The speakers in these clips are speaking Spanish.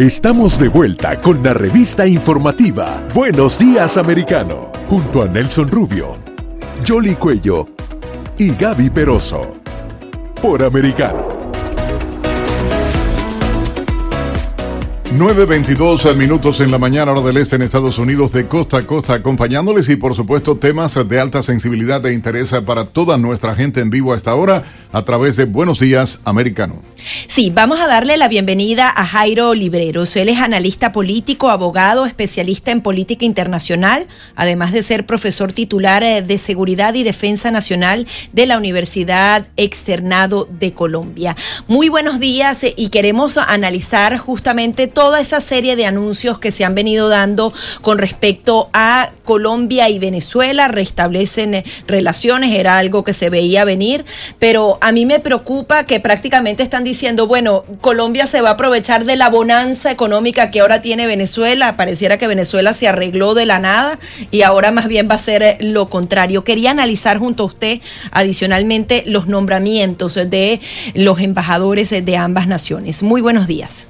Estamos de vuelta con la revista informativa Buenos Días Americano, junto a Nelson Rubio, Jolly Cuello y Gaby Peroso. Por Americano. 9.22 minutos en la mañana, hora del este en Estados Unidos, de costa a costa, acompañándoles y por supuesto temas de alta sensibilidad e interés para toda nuestra gente en vivo a esta hora a través de Buenos Días Americano. Sí, vamos a darle la bienvenida a Jairo Libreros. Él es analista político, abogado, especialista en política internacional, además de ser profesor titular eh, de Seguridad y Defensa Nacional de la Universidad Externado de Colombia. Muy buenos días eh, y queremos analizar justamente toda esa serie de anuncios que se han venido dando con respecto a Colombia y Venezuela. Restablecen eh, relaciones, era algo que se veía venir, pero a mí me preocupa que prácticamente están diciendo, bueno, Colombia se va a aprovechar de la bonanza económica que ahora tiene Venezuela. Pareciera que Venezuela se arregló de la nada y ahora más bien va a ser eh, lo contrario. Quería analizar junto a usted adicionalmente los nombramientos de los embajadores de ambas naciones. Muy buenos días.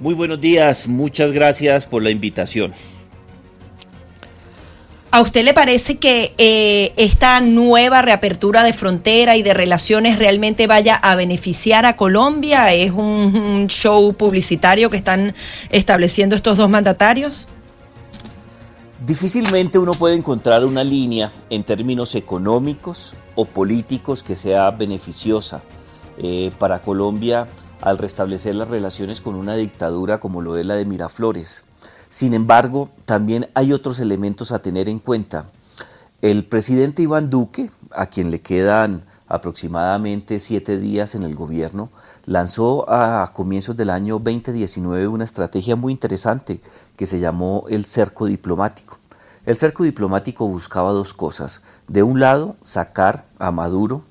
Muy buenos días, muchas gracias por la invitación. ¿A usted le parece que eh, esta nueva reapertura de frontera y de relaciones realmente vaya a beneficiar a Colombia? ¿Es un, show publicitario que están estableciendo estos dos mandatarios? Difícilmente uno puede encontrar una línea en términos económicos o políticos que sea beneficiosa eh, para Colombia al restablecer las relaciones con una dictadura como lo es la de Miraflores. Sin embargo, también hay otros elementos a tener en cuenta. El presidente Iván Duque, a quien le quedan aproximadamente siete días en el gobierno, lanzó a comienzos del año 2019 una estrategia muy interesante que se llamó el cerco diplomático. El cerco diplomático buscaba dos cosas. De un lado, sacar a Maduro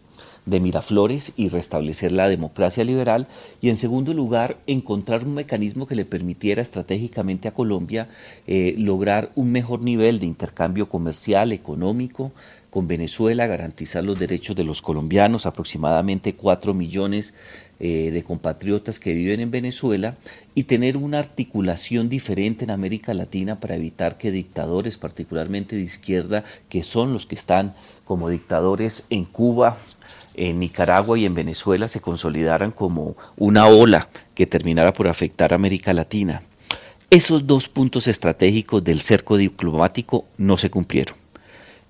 de Miraflores y restablecer la democracia liberal. Y en segundo lugar encontrar un mecanismo que le permitiera estratégicamente a Colombia eh, lograr un mejor nivel de intercambio comercial, económico con Venezuela, garantizar los derechos de los colombianos, aproximadamente 4 millones eh, de compatriotas que viven en Venezuela y tener una articulación diferente en América Latina para evitar que dictadores, particularmente de izquierda, que son los que están como dictadores en Cuba, en Nicaragua y en Venezuela se consolidaran como una ola que terminara por afectar a América Latina. Esos dos puntos estratégicos del cerco diplomático no se cumplieron.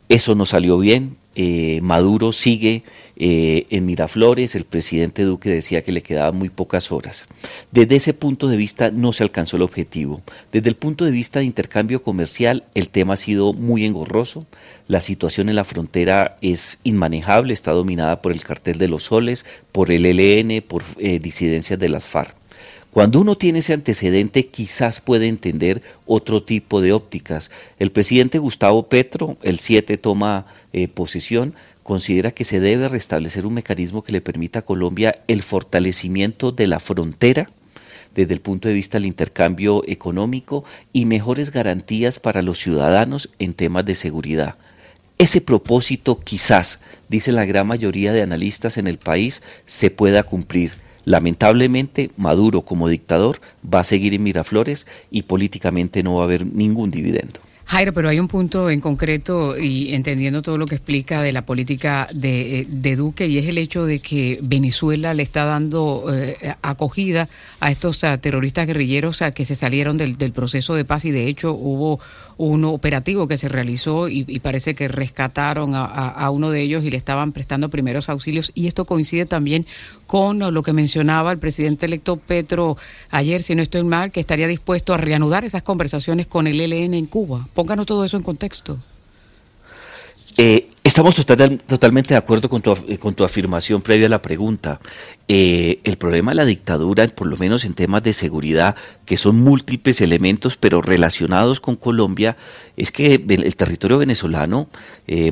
Eso no salió bien, eh, Maduro sigue eh, en Miraflores, el presidente Duque decía que le quedaban muy pocas horas. Desde ese punto de vista no se alcanzó el objetivo. Desde el punto de vista de intercambio comercial, el tema ha sido muy engorroso. La situación en la frontera es inmanejable, está dominada por el cartel de los soles, por el ELN, por eh, disidencias de las FARC. Cuando uno tiene ese antecedente, quizás puede entender otro tipo de ópticas. El presidente Gustavo Petro, el 7 toma eh, posesión, considera que se debe restablecer un mecanismo que le permita a Colombia el fortalecimiento de la frontera desde el punto de vista del intercambio económico y mejores garantías para los ciudadanos en temas de seguridad. Ese propósito quizás, dice la gran mayoría de analistas en el país, se pueda cumplir Lamentablemente, Maduro como dictador va a seguir en Miraflores y políticamente no va a haber ningún dividendo. Jairo, pero hay un punto en concreto y entendiendo todo lo que explica de la política de, eh, Duque y es el hecho de que Venezuela le está dando eh, acogida a estos terroristas guerrilleros a que se salieron del, proceso de paz y de hecho hubo un operativo que se realizó y, parece que rescataron a, uno de ellos y le estaban prestando primeros auxilios y esto coincide también con lo que mencionaba el presidente electo Petro ayer, si no estoy mal, que estaría dispuesto a reanudar esas conversaciones con el ELN en Cuba. Pónganos todo eso en contexto. Eh, Estamos totalmente de acuerdo con tu, eh, con tu, afirmación previa a la pregunta. Eh, el problema de la dictadura, por lo menos en temas de seguridad, que son múltiples elementos, pero relacionados con Colombia, es que el territorio venezolano,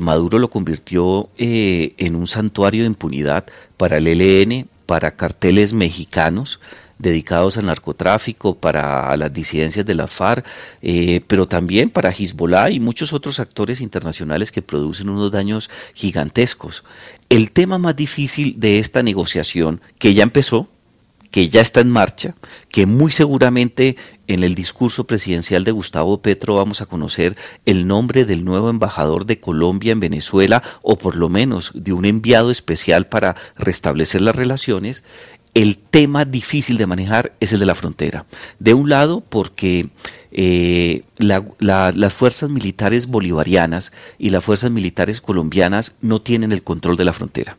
Maduro lo convirtió en un santuario de impunidad para el ELN, para carteles mexicanos, dedicados al narcotráfico, para las disidencias de la FARC, eh, pero también para Hezbollah y muchos otros actores internacionales que producen unos daños gigantescos. El tema más difícil de esta negociación, que ya empezó, que ya está en marcha, que muy seguramente en el discurso presidencial de Gustavo Petro vamos a conocer el nombre del nuevo embajador de Colombia en Venezuela o por lo menos de un enviado especial para restablecer las relaciones, el tema difícil de manejar es el de la frontera. De un lado, porque eh, las fuerzas militares bolivarianas y las fuerzas militares colombianas no tienen el control de la frontera.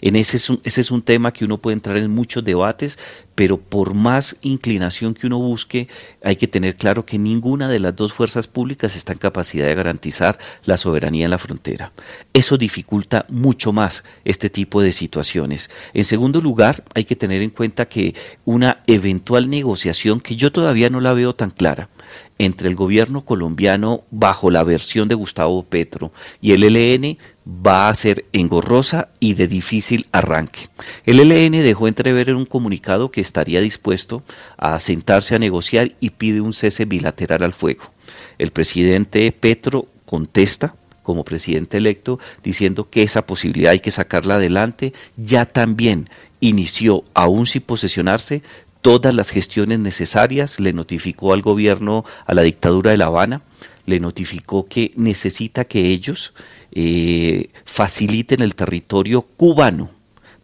En ese es, un, ese es un tema que uno puede entrar en muchos debates, pero por más inclinación que uno busque, hay que tener claro que ninguna de las dos fuerzas públicas está en capacidad de garantizar la soberanía en la frontera. Eso dificulta mucho más este tipo de situaciones. En segundo lugar, hay que tener en cuenta que una eventual negociación, que yo todavía no la veo tan clara, entre el gobierno colombiano bajo la versión de Gustavo Petro y el ELN va a ser engorrosa y de difícil arranque. El ELN dejó entrever en un comunicado que estaría dispuesto a sentarse a negociar y pide un cese bilateral al fuego. El presidente Petro contesta como presidente electo diciendo que esa posibilidad hay que sacarla adelante, ya también inició, aún sin posesionarse, todas las gestiones necesarias, le notificó al gobierno, a la dictadura de La Habana, le notificó que necesita que ellos eh, faciliten el territorio cubano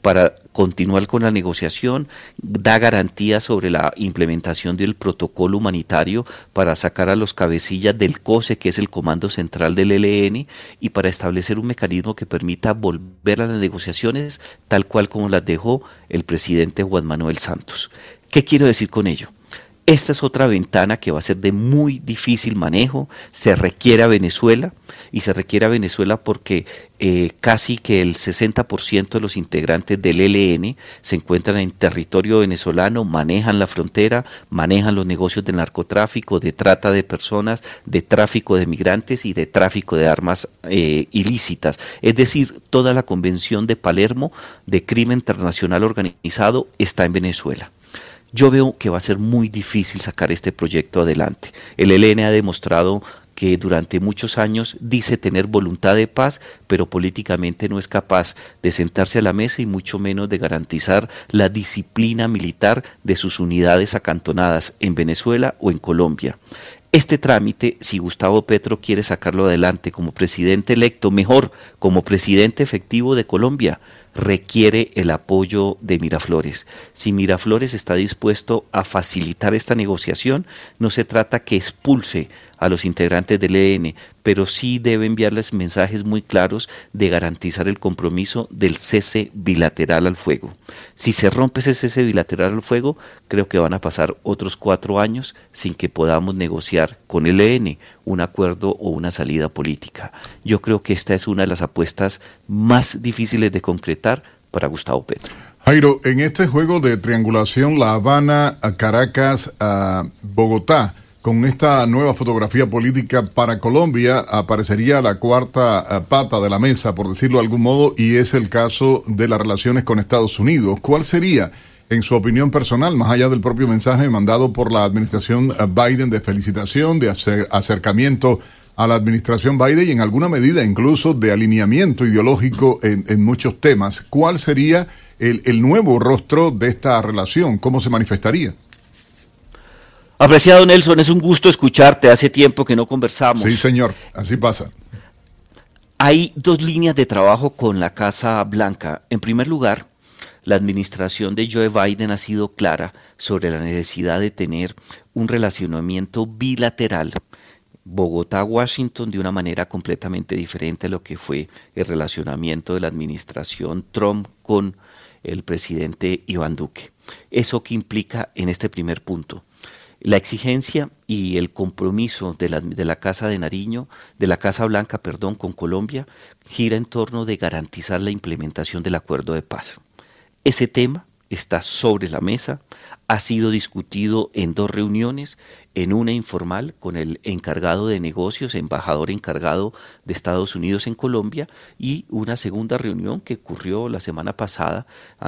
para continuar con la negociación, da garantías sobre la implementación del protocolo humanitario para sacar a los cabecillas del COSE, que es el Comando Central del ELN, y para establecer un mecanismo que permita volver a las negociaciones tal cual como las dejó el presidente Juan Manuel Santos. ¿Qué quiero decir con ello? Esta es otra ventana que va a ser de muy difícil manejo. Se requiere a Venezuela y se requiere a Venezuela porque eh, casi que el 60% de los integrantes del ELN se encuentran en territorio venezolano, manejan la frontera, manejan los negocios de narcotráfico, de trata de personas, de tráfico de migrantes y de tráfico de armas eh, ilícitas. Es decir, toda la Convención de Palermo de Crimen Internacional Organizado está en Venezuela. Yo veo que va a ser muy difícil sacar este proyecto adelante. El ELN ha demostrado que durante muchos años dice tener voluntad de paz, pero políticamente no es capaz de sentarse a la mesa y mucho menos de garantizar la disciplina militar de sus unidades acantonadas en Venezuela o en Colombia. Este trámite, si Gustavo Petro quiere sacarlo adelante como presidente electo, mejor como presidente efectivo de Colombia, requiere el apoyo de Miraflores. Si Miraflores está dispuesto a facilitar esta negociación, no se trata que expulse a los integrantes del EN, pero sí debe enviarles mensajes muy claros de garantizar el compromiso del cese bilateral al fuego. Si se rompe ese cese bilateral al fuego, creo que van a pasar otros cuatro años sin que podamos negociar con el EN un acuerdo o una salida política. Yo creo que esta es una de las apuestas más difíciles de concretar para Gustavo Petro. Jairo, en este juego de triangulación La Habana, a Caracas, a Bogotá, con esta nueva fotografía política para Colombia aparecería la cuarta eh, pata de la mesa, por decirlo de algún modo, y es el caso de las relaciones con Estados Unidos. ¿Cuál sería, en su opinión personal, más allá del propio mensaje mandado por la administración eh, Biden de felicitación, de acercamiento a la administración Biden y en alguna medida incluso de alineamiento ideológico en, muchos temas? ¿Cuál sería el nuevo rostro de esta relación? ¿Cómo se manifestaría? Apreciado Nelson, es un gusto escucharte. Hace tiempo que no conversamos. Sí, señor, así pasa. Hay dos líneas de trabajo con la Casa Blanca. En primer lugar, la administración de Joe Biden ha sido clara sobre la necesidad de tener un relacionamiento bilateral Bogotá-Washington de una manera completamente diferente a lo que fue el relacionamiento de la administración Trump con el presidente Iván Duque. ¿Eso qué implica en este primer punto? La exigencia y el compromiso de la, de la, Casa de Nariño, de la Casa Blanca, perdón, con Colombia, gira en torno de garantizar la implementación del acuerdo de paz. Ese tema está sobre la mesa, ha sido discutido en dos reuniones, en una informal con el encargado de negocios, embajador encargado de Estados Unidos en Colombia, y una segunda reunión que ocurrió la semana pasada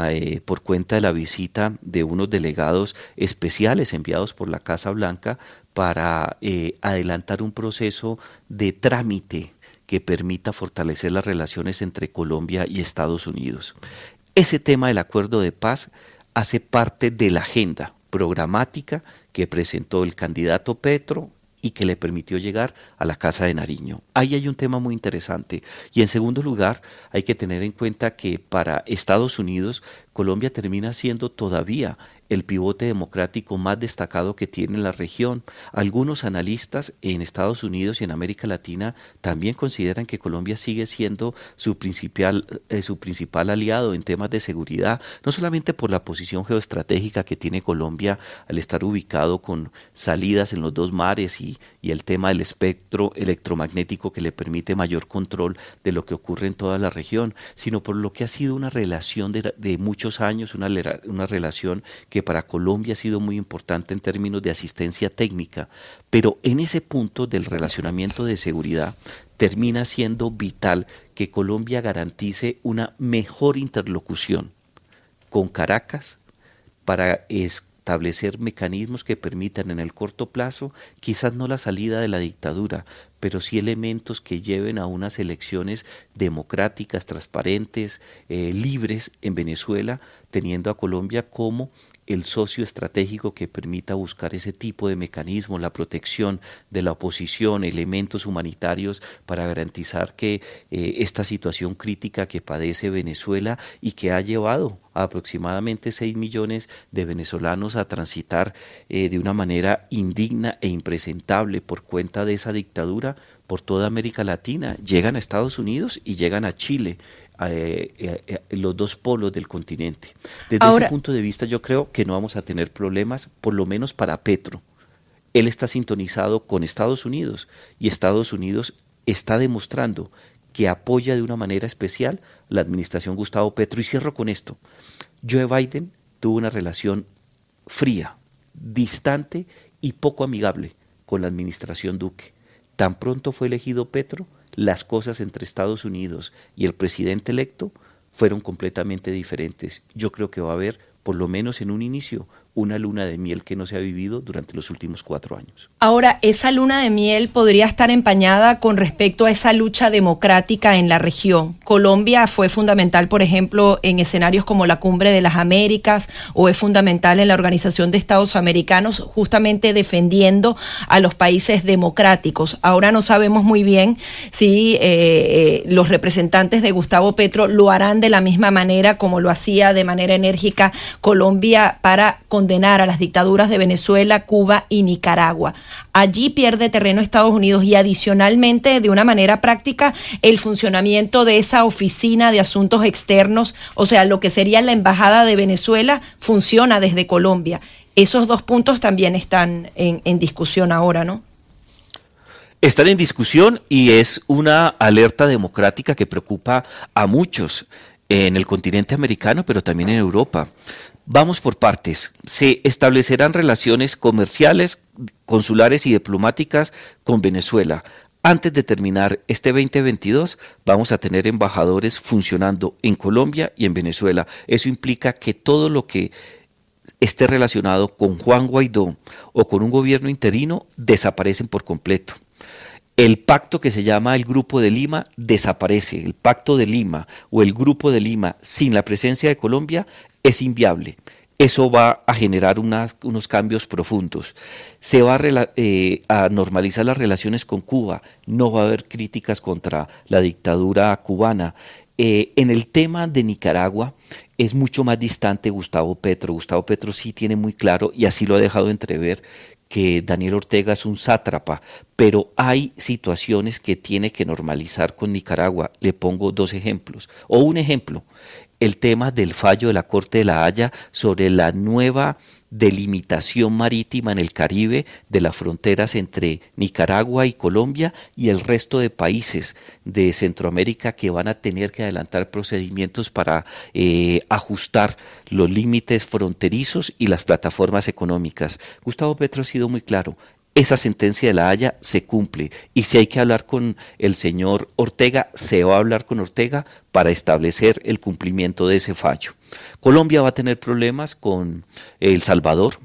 eh, por cuenta de la visita de unos delegados especiales enviados por la Casa Blanca para eh, adelantar un proceso de trámite que permita fortalecer las relaciones entre Colombia y Estados Unidos. Ese tema del acuerdo de paz hace parte de la agenda programática que presentó el candidato Petro y que le permitió llegar a la Casa de Nariño. Ahí hay un tema muy interesante. Y en segundo lugar, hay que tener en cuenta que para Estados Unidos, Colombia termina siendo todavía el pivote democrático más destacado que tiene la región. Algunos analistas en Estados Unidos y en América Latina también consideran que Colombia sigue siendo su principal, eh, su principal aliado en temas de seguridad, no solamente por la posición geoestratégica que tiene Colombia al estar ubicado con salidas en los dos mares y, y el tema del espectro electromagnético que le permite mayor control de lo que ocurre en toda la región, sino por lo que ha sido una relación de, de muchos años, una, una relación que para Colombia ha sido muy importante en términos de asistencia técnica, pero en ese punto del relacionamiento de seguridad termina siendo vital que Colombia garantice una mejor interlocución con Caracas para establecer mecanismos que permitan en el corto plazo, quizás no la salida de la dictadura, pero sí elementos que lleven a unas elecciones democráticas, transparentes, eh, libres en Venezuela, teniendo a Colombia como el socio estratégico que permita buscar ese tipo de mecanismo, la protección de la oposición, elementos humanitarios para garantizar que eh, esta situación crítica que padece Venezuela y que ha llevado a aproximadamente 6 millones de venezolanos a transitar eh, de una manera indigna e impresentable por cuenta de esa dictadura por toda América Latina, llegan a Estados Unidos y llegan a Chile eh, eh, los dos polos del continente. Desde ese punto de vista yo creo que no vamos a tener problemas, por lo menos para Petro. Él está sintonizado con Estados Unidos y Estados Unidos está demostrando que apoya de una manera especial la administración Gustavo Petro. Y cierro con esto. Joe Biden tuvo una relación fría, distante y poco amigable con la administración Duque. Tan pronto fue elegido Petro, las cosas entre Estados Unidos y el presidente electo fueron completamente diferentes. Yo creo que va a haber, por lo menos en un inicio, una luna de miel que no se ha vivido durante los últimos cuatro años. Ahora, esa luna de miel podría estar empañada con respecto a esa lucha democrática en la región. Colombia fue fundamental, por ejemplo, en escenarios como la Cumbre de las Américas o es fundamental en la Organización de Estados Americanos, justamente defendiendo a los países democráticos. Ahora no sabemos muy bien si eh, eh, los representantes de Gustavo Petro lo harán de la misma manera como lo hacía de manera enérgica Colombia para condenar a las dictaduras de Venezuela, Cuba y Nicaragua. Allí pierde terreno Estados Unidos y adicionalmente, de una manera práctica, el funcionamiento de esa oficina de asuntos externos, o sea, lo que sería la Embajada de Venezuela, funciona desde Colombia. Esos dos puntos también están en, en discusión ahora, ¿no? Están en discusión y es una alerta democrática que preocupa a muchos en el continente americano, pero también en Europa. Vamos por partes. Se establecerán relaciones comerciales, consulares y diplomáticas con Venezuela. Antes de terminar este 2022, vamos a tener embajadores funcionando en Colombia y en Venezuela. Eso implica que todo lo que esté relacionado con Juan Guaidó o con un gobierno interino desaparecen por completo el pacto que se llama el Grupo de Lima desaparece. El pacto de Lima o el Grupo de Lima sin la presencia de Colombia es inviable. Eso va a generar unos cambios profundos. Se va eh, a, normalizar las relaciones con Cuba. No va a haber críticas contra la dictadura cubana. Eh, en el tema de Nicaragua es mucho más distante Gustavo Petro. Gustavo Petro sí tiene muy claro, y así lo ha dejado entrever, que Daniel Ortega es un sátrapa, pero hay situaciones que tiene que normalizar con Nicaragua. Le pongo dos ejemplos, o un ejemplo. El tema del fallo de la Corte de la Haya sobre la nueva delimitación marítima en el Caribe de las fronteras entre Nicaragua y Colombia y el resto de países de Centroamérica que van a tener que adelantar procedimientos para eh, ajustar los límites fronterizos y las plataformas económicas. Gustavo Petro ha sido muy claro, esa sentencia de la Haya se cumple. Y si hay que hablar con el señor Ortega, se va a hablar con Ortega para establecer el cumplimiento de ese fallo. Colombia va a tener problemas con El Salvador.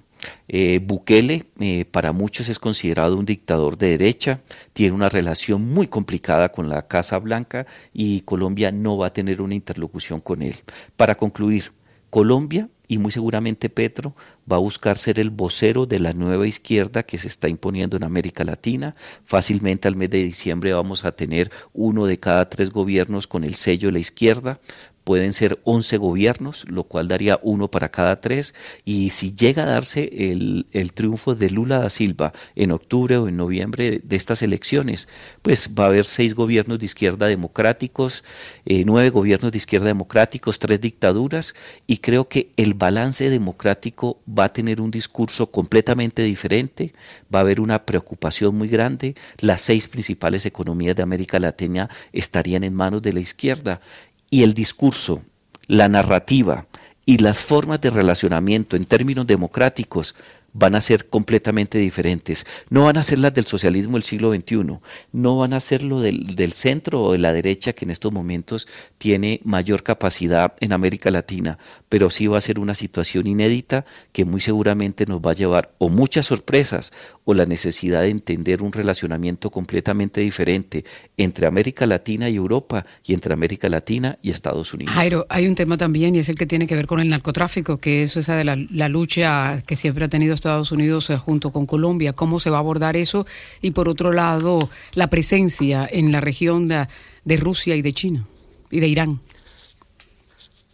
Eh, Bukele eh, para muchos es considerado un dictador de derecha, tiene una relación muy complicada con la Casa Blanca y Colombia no va a tener una interlocución con él. Para concluir, Colombia y muy seguramente Petro va a buscar ser el vocero de la nueva izquierda que se está imponiendo en América Latina. Fácilmente al mes de diciembre vamos a tener uno de cada tres gobiernos con el sello de la izquierda pueden ser 11 gobiernos, lo cual daría uno para cada tres, y si llega a darse el, triunfo de Lula da Silva en octubre o en noviembre de estas elecciones, pues va a haber seis gobiernos de izquierda democráticos, eh, nueve gobiernos de izquierda democráticos, tres dictaduras, y creo que el balance democrático va a tener un discurso completamente diferente, va a haber una preocupación muy grande, las seis principales economías de América Latina estarían en manos de la izquierda y el discurso, la narrativa y las formas de relacionamiento en términos democráticos van a ser completamente diferentes. No van a ser las del socialismo del siglo XXI, no van a ser lo del, del, centro o de la derecha que en estos momentos tiene mayor capacidad en América Latina, pero sí va a ser una situación inédita que muy seguramente nos va a llevar o muchas sorpresas o la necesidad de entender un relacionamiento completamente diferente entre América Latina y Europa y entre América Latina y Estados Unidos. Jairo, hay un tema también y es el que tiene que ver con el narcotráfico, que es esa de la, la lucha que siempre ha tenido Estados Unidos eh, junto con Colombia, cómo se va a abordar eso y por otro lado la presencia en la región de, Rusia y de China y de Irán.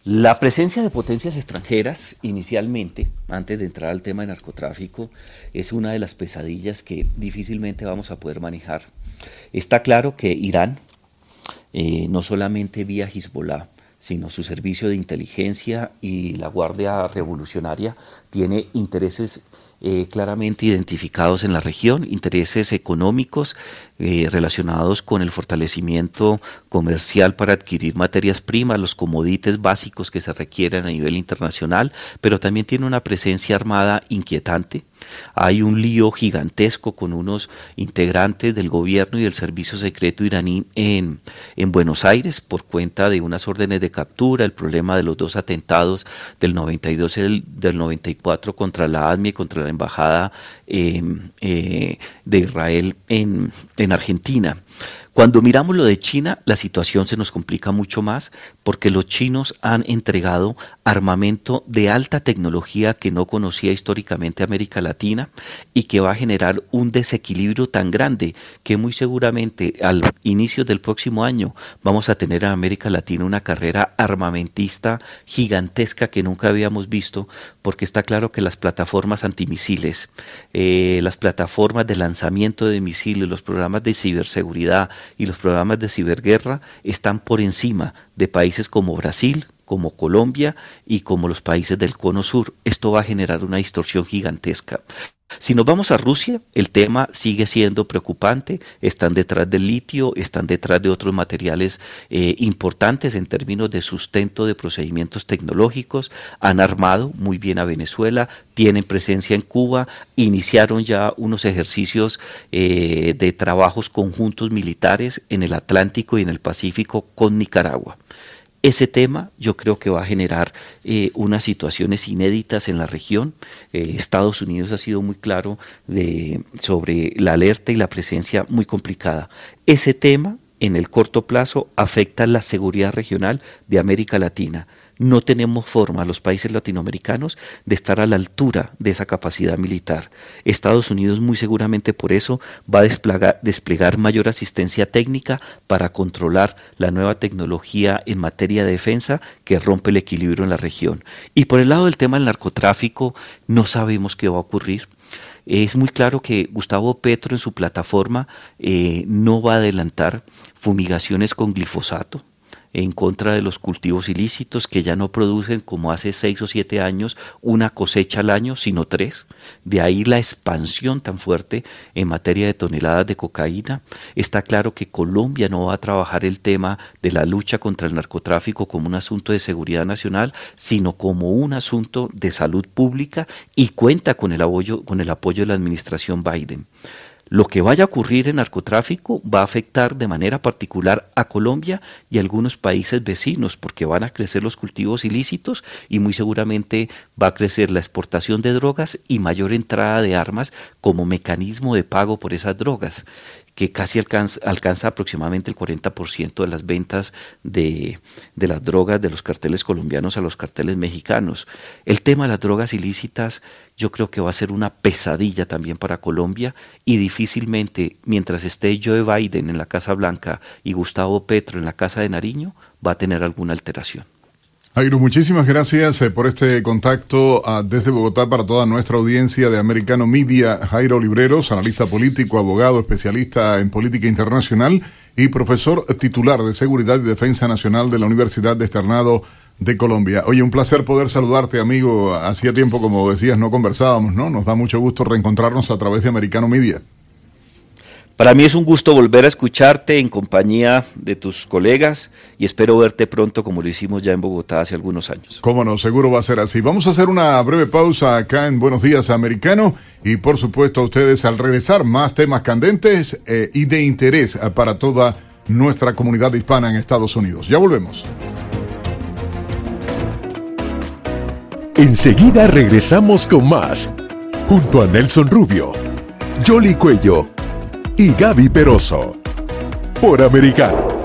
La presencia de potencias extranjeras inicialmente, antes de entrar al tema de narcotráfico, es una de las pesadillas que difícilmente vamos a poder manejar. Está claro que Irán, eh, no solamente vía Hezbollah, sino su servicio de inteligencia y la Guardia Revolucionaria, tiene intereses eh, claramente identificados en la región, intereses económicos eh, relacionados con el fortalecimiento comercial para adquirir materias primas, los comodites básicos que se requieren a nivel internacional, pero también tiene una presencia armada inquietante hay un lío gigantesco con unos integrantes del gobierno y del servicio secreto iraní en, en Buenos Aires por cuenta de unas órdenes de captura, el problema de los dos atentados del 92 y del 94 contra la ADMI y contra la embajada em, eh, de Israel en Argentina. Cuando miramos lo de China, la situación se nos complica mucho más porque los chinos han entregado armamento de alta tecnología que no conocía históricamente América Latina y que va a generar un desequilibrio tan grande que muy seguramente al inicio del próximo año vamos a tener en América Latina una carrera armamentista gigantesca que nunca habíamos visto porque está claro que las plataformas antimisiles, eh, las plataformas de lanzamiento de misiles, los programas de ciberseguridad, y los programas de ciberguerra están por encima de países como Brasil, como Colombia y como los países del cono sur. Esto va a generar una distorsión gigantesca. Si nos vamos a Rusia, el tema sigue siendo preocupante. Están detrás del litio, están detrás de otros materiales eh, importantes en términos de sustento de procedimientos tecnológicos. Han armado muy bien a Venezuela, tienen presencia en Cuba, iniciaron ya unos ejercicios eh, de trabajos conjuntos militares en el Atlántico y en el Pacífico con Nicaragua. Ese tema yo creo que va a generar eh, unas situaciones inéditas en la región. Eh, Estados Unidos ha sido muy claro sobre la alerta y la presencia muy complicada. Ese tema en el corto plazo afecta la seguridad regional de América Latina no tenemos forma, los países latinoamericanos, de estar a la altura de esa capacidad militar. Estados Unidos muy seguramente por eso va a desplegar, mayor asistencia técnica para controlar la nueva tecnología en materia de defensa que rompe el equilibrio en la región. Y por el lado del tema del narcotráfico, no sabemos qué va a ocurrir. Es muy claro que Gustavo Petro en su plataforma eh, no va a adelantar fumigaciones con glifosato en contra de los cultivos ilícitos que ya no producen como hace seis o siete años una cosecha al año, sino tres. De ahí la expansión tan fuerte en materia de toneladas de cocaína. Está claro que Colombia no va a trabajar el tema de la lucha contra el narcotráfico como un asunto de seguridad nacional, sino como un asunto de salud pública y cuenta con el apoyo, con el apoyo de la administración Biden. Lo que vaya a ocurrir en narcotráfico va a afectar de manera particular a Colombia y algunos países vecinos, porque van a crecer los cultivos ilícitos y muy seguramente va a crecer la exportación de drogas y mayor entrada de armas como mecanismo de pago por esas drogas que casi alcanza, alcanza aproximadamente el 40% de las ventas de, de, las drogas de los carteles colombianos a los carteles mexicanos. El tema de las drogas ilícitas yo creo que va a ser una pesadilla también para Colombia y difícilmente mientras esté Joe Biden en la Casa Blanca y Gustavo Petro en la Casa de Nariño va a tener alguna alteración. Jairo, muchísimas gracias eh, por este contacto ah, desde Bogotá para toda nuestra audiencia de Americano Media. Jairo Libreros, analista político, abogado, especialista en política internacional y profesor titular de Seguridad y Defensa Nacional de la Universidad de Externado de Colombia. Oye, un placer poder saludarte, amigo. Hacía tiempo, como decías, no conversábamos, ¿no? Nos da mucho gusto reencontrarnos a través de Americano Media. Para mí es un gusto volver a escucharte en compañía de tus colegas y espero verte pronto como lo hicimos ya en Bogotá hace algunos años. Cómo no, seguro va a ser así. Vamos a hacer una breve pausa acá en Buenos Días Americano y por supuesto a ustedes al regresar más temas candentes eh, y de interés para toda nuestra comunidad hispana en Estados Unidos. Ya volvemos. Enseguida regresamos con más, junto a Nelson Rubio, Jolly Cuello y Gaby Peroso por Americano.